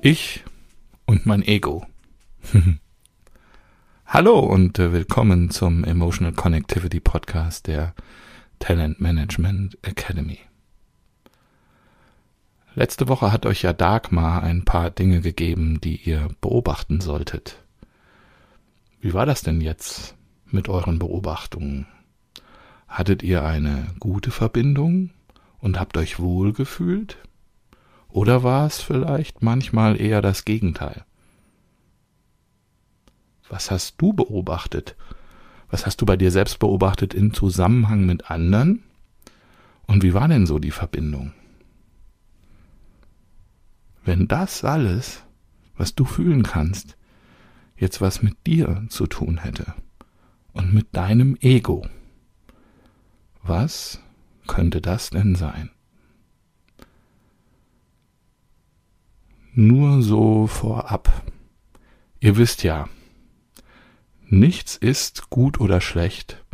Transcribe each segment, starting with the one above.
Ich und mein Ego. Hallo und äh, willkommen zum Emotional Connectivity Podcast der Talent Management Academy. Letzte Woche hat euch ja Dagmar ein paar Dinge gegeben, die ihr beobachten solltet. Wie war das denn jetzt mit euren Beobachtungen? Hattet ihr eine gute Verbindung und habt euch wohl gefühlt? Oder war es vielleicht manchmal eher das Gegenteil? Was hast du beobachtet? Was hast du bei dir selbst beobachtet in Zusammenhang mit anderen? Und wie war denn so die Verbindung? Wenn das alles, was du fühlen kannst, jetzt was mit dir zu tun hätte und mit deinem Ego, was könnte das denn sein? Nur so vorab. Ihr wisst ja, nichts ist gut oder schlecht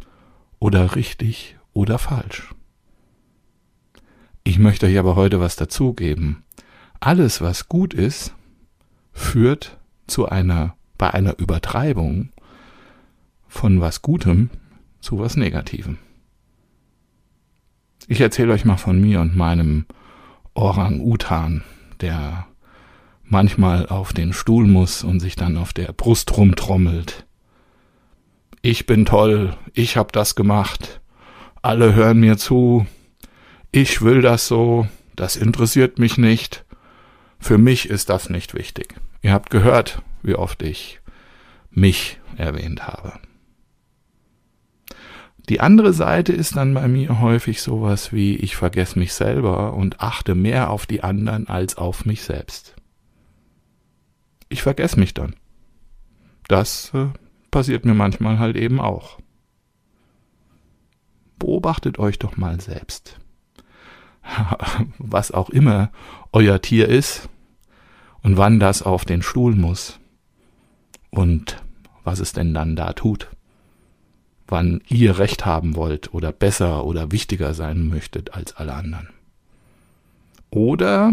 oder richtig oder falsch. Ich möchte euch aber heute was dazugeben. Alles, was gut ist, führt zu einer, bei einer Übertreibung von was Gutem zu was Negativem. Ich erzähle euch mal von mir und meinem Orang-Utan, der manchmal auf den Stuhl muss und sich dann auf der Brust rumtrommelt. Ich bin toll, ich hab das gemacht, alle hören mir zu, ich will das so, das interessiert mich nicht, für mich ist das nicht wichtig. Ihr habt gehört, wie oft ich mich erwähnt habe. Die andere Seite ist dann bei mir häufig sowas wie ich vergesse mich selber und achte mehr auf die anderen als auf mich selbst ich vergesse mich dann. Das äh, passiert mir manchmal halt eben auch. Beobachtet euch doch mal selbst. Was auch immer euer Tier ist und wann das auf den Stuhl muss und was es denn dann da tut. Wann ihr Recht haben wollt oder besser oder wichtiger sein möchtet als alle anderen. Oder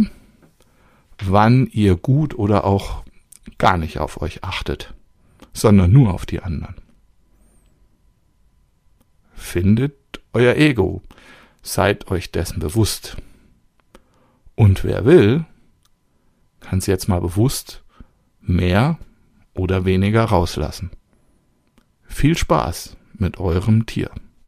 wann ihr gut oder auch gar nicht auf euch achtet, sondern nur auf die anderen. Findet euer Ego, seid euch dessen bewusst. Und wer will, kann es jetzt mal bewusst mehr oder weniger rauslassen. Viel Spaß mit eurem Tier.